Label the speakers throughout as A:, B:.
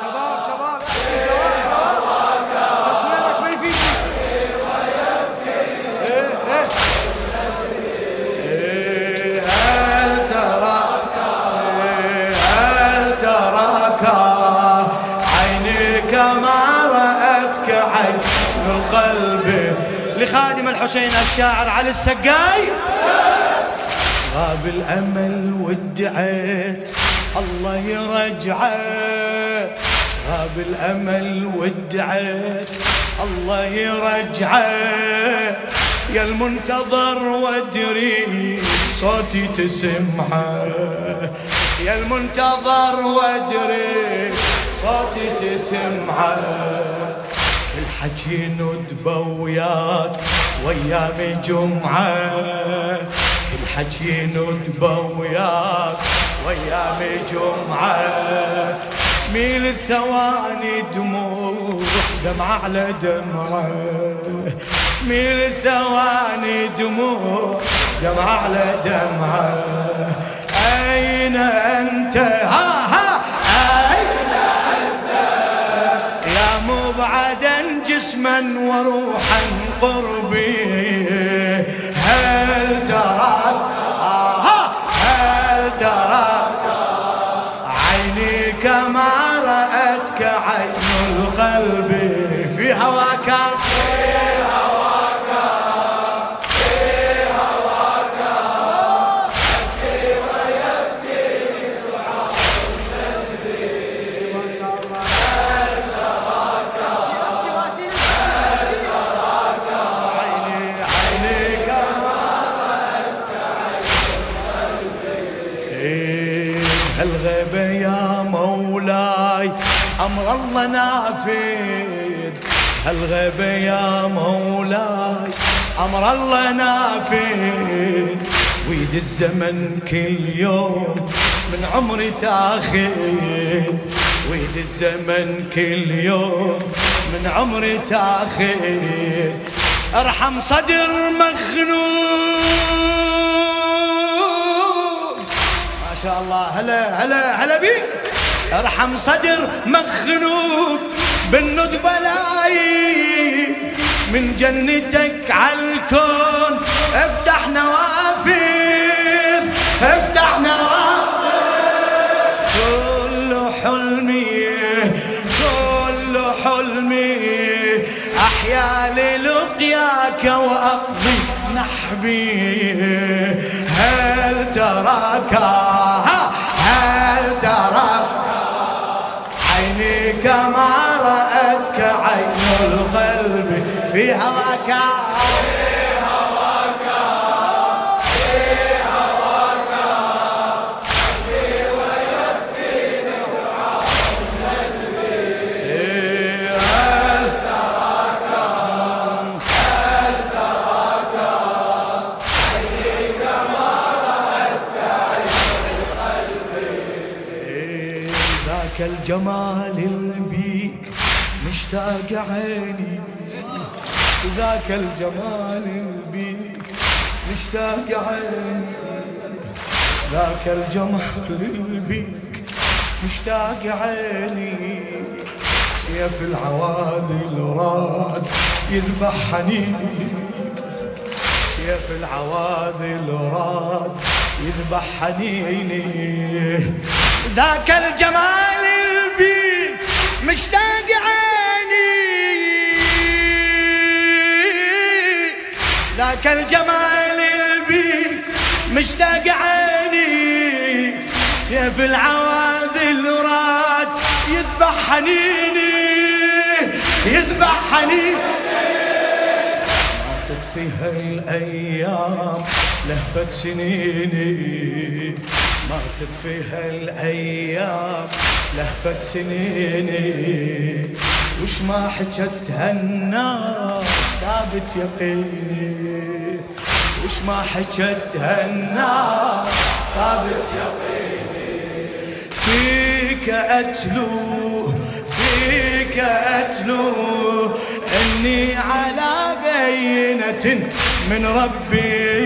A: شباب شباب تصويرك ما يفيد إيه، هل تراك هل تراك؟ عينك ما رأتك عين القلب. لخادم الحسين الشاعر علي السقاي. غاب الأمل وادعيت الله يرجعه غاب الأمل وادعيت الله يرجعه يا المنتظر وادري صوتي تسمعه. يا المنتظر وادري صوتي تسمعه. الحكي ندبه وياك وايام جمعه حكي ندبه وياك وايام جمعة. ميل الثواني دموع دمعة على دمعة. ميل الثواني دموع دمعة على دمعة. أين أنت؟ ها ها. أين أنت؟ يا مبعدا جسما وروحا قربي. أمر الله نافذ. هالغيبة يا مولاي أمر الله نافذ. ويد الزمن كل يوم من عمري تاخذ. ويد الزمن كل يوم من عمري تاخذ. ارحم صدر مخنوق. ما شاء الله. هلا هلا هلا بيك. ارحم صدر مخنوق. جنتك عالكون. افتح نوافذ افتح نوافذ. كل حلمي كل حلمي. أحيا للقياك وأقضي نحبي. هل تراك الجمال البيك مشتاق عيني. ذاك الجمال البيك مشتاق عيني. ذاك الجمال البيك مشتاق عيني. سيف العواذل راد يذبح حنيني سيف العواذل راد يذبح حنيني ذاك الجمال مشتاق عيني. ذاك الجمال البيك مشتاق عيني. سيف العواذل راد يذبح حنيني يذبح حنيني ماتت فيها الأيام لهفت سنيني. ماتت فيها الأيام لهفت سنيني. وش ما حكتها الناس ثابت يقيني. وش ما حكتها الناس ثابت يقيني. فيك أتلو فيك أتلو إني على بينة من ربي.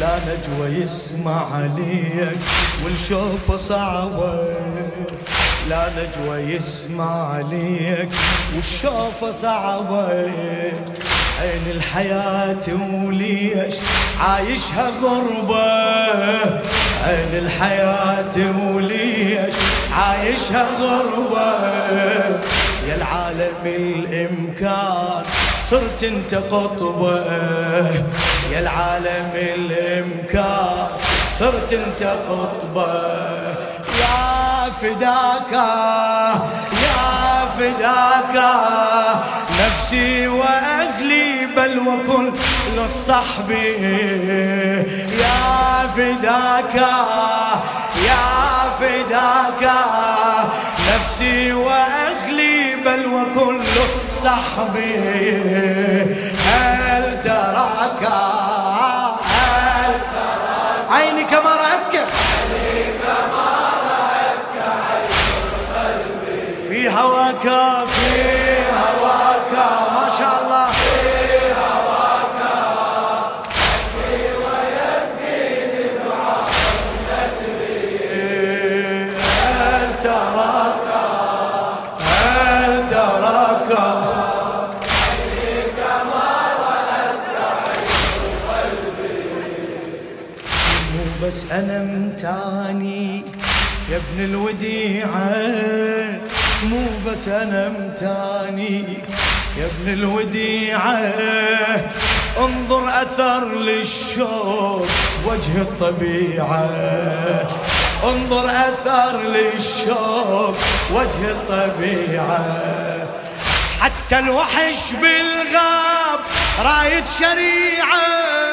A: لا نجوى يسمع عليك والشوفة صعبة لا نجوى يسمع عليك والشوفة صعبة عين الحياة وليش عايشها غربة؟ عين الحياة وليش عايشها غربة؟ يا العالم الإمكان صرت أنت قطبة. العالم الإمكان. صرت أنت قطبة. يا فداك يا فداك. نفسي وأهلي بل وكل الصحب يا فداك يا فداك. نفسي وأهلي بل وكل صحبي هل تراك؟ هل تراك؟ عينك ما رأتك. في هواك في هواك بس أنا متاني يا ابن الوديعة. مو بس أنا متاني يا ابن الوديعة. انظر أثر للشوق وجه الطبيعة. انظر أثر للشوق وجه الطبيعة. حتى الوحش بالغاب رايد شريعة.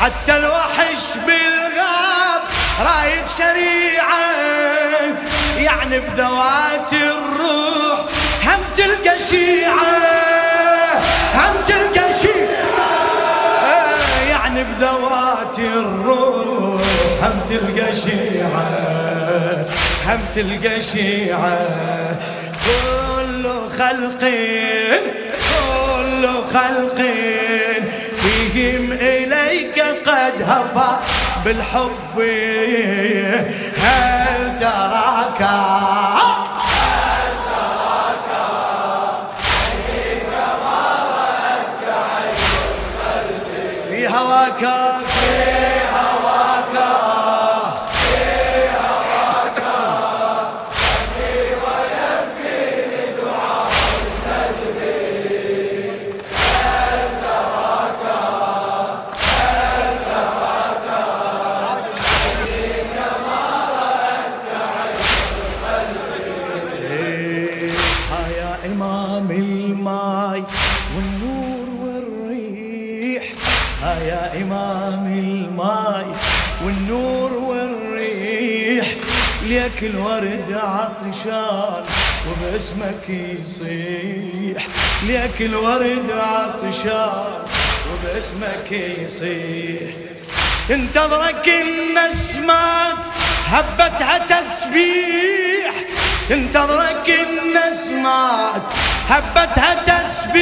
A: حتى الوحش بالغاب رايد شريعة يعني بذوات الروح هم تلقى شيعة هم تلقى شيعة. يعني بذوات الروح هم تلقى شيعة هم تلقى شيعة. كل خلق كل خلق فيهم إليك هفى بالحب. ليك الورد عطشان وباسمك يصيح. ليك الورد عطشان وباسمك يصيح. تنتظرك النسمات هبتها تسبيح. تنتظرك النسمات هبتها تسبيح.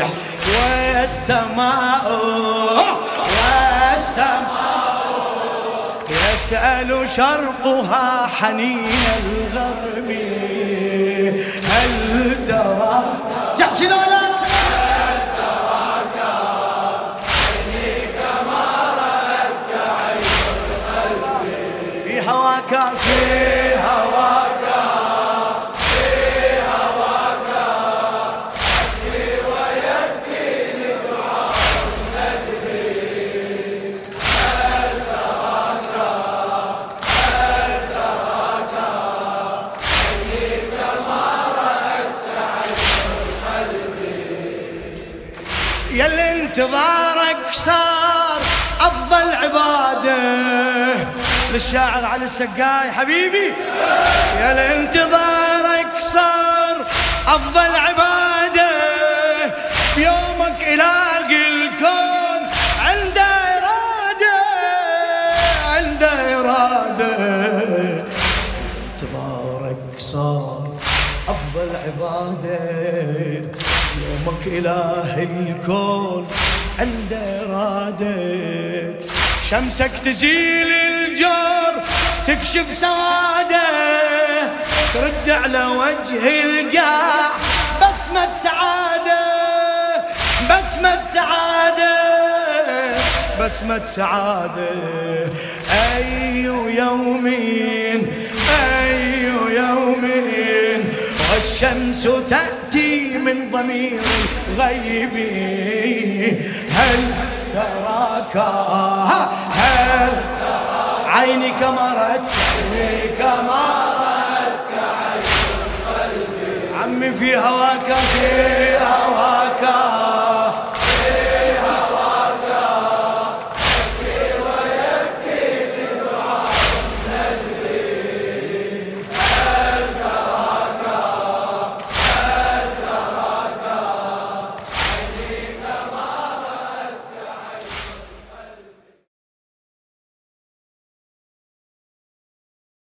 A: تطيح والسماء والسماء. يسأل شرقها حنين الغرب هل ترى؟ تحكي للشاعر علي السقاي حبيبي. يا لانتظارك صار أفضل عبادة. بيومك إلاقي الكون عنده إرادة عنده إرادة. انتظارك صار أفضل عبادة. يومك إله الكون عنده إرادة. شمسك تزيل الجور تكشف سواده ترد على وجه القاع. بسمة سعادة بسمة سعادة بسمة سعادة أي يوم أي يوم والشمس تأتي من ضمير الغيب هل تراك؟ هل عينك مرت عينك مرت عمي في هواك في هواك.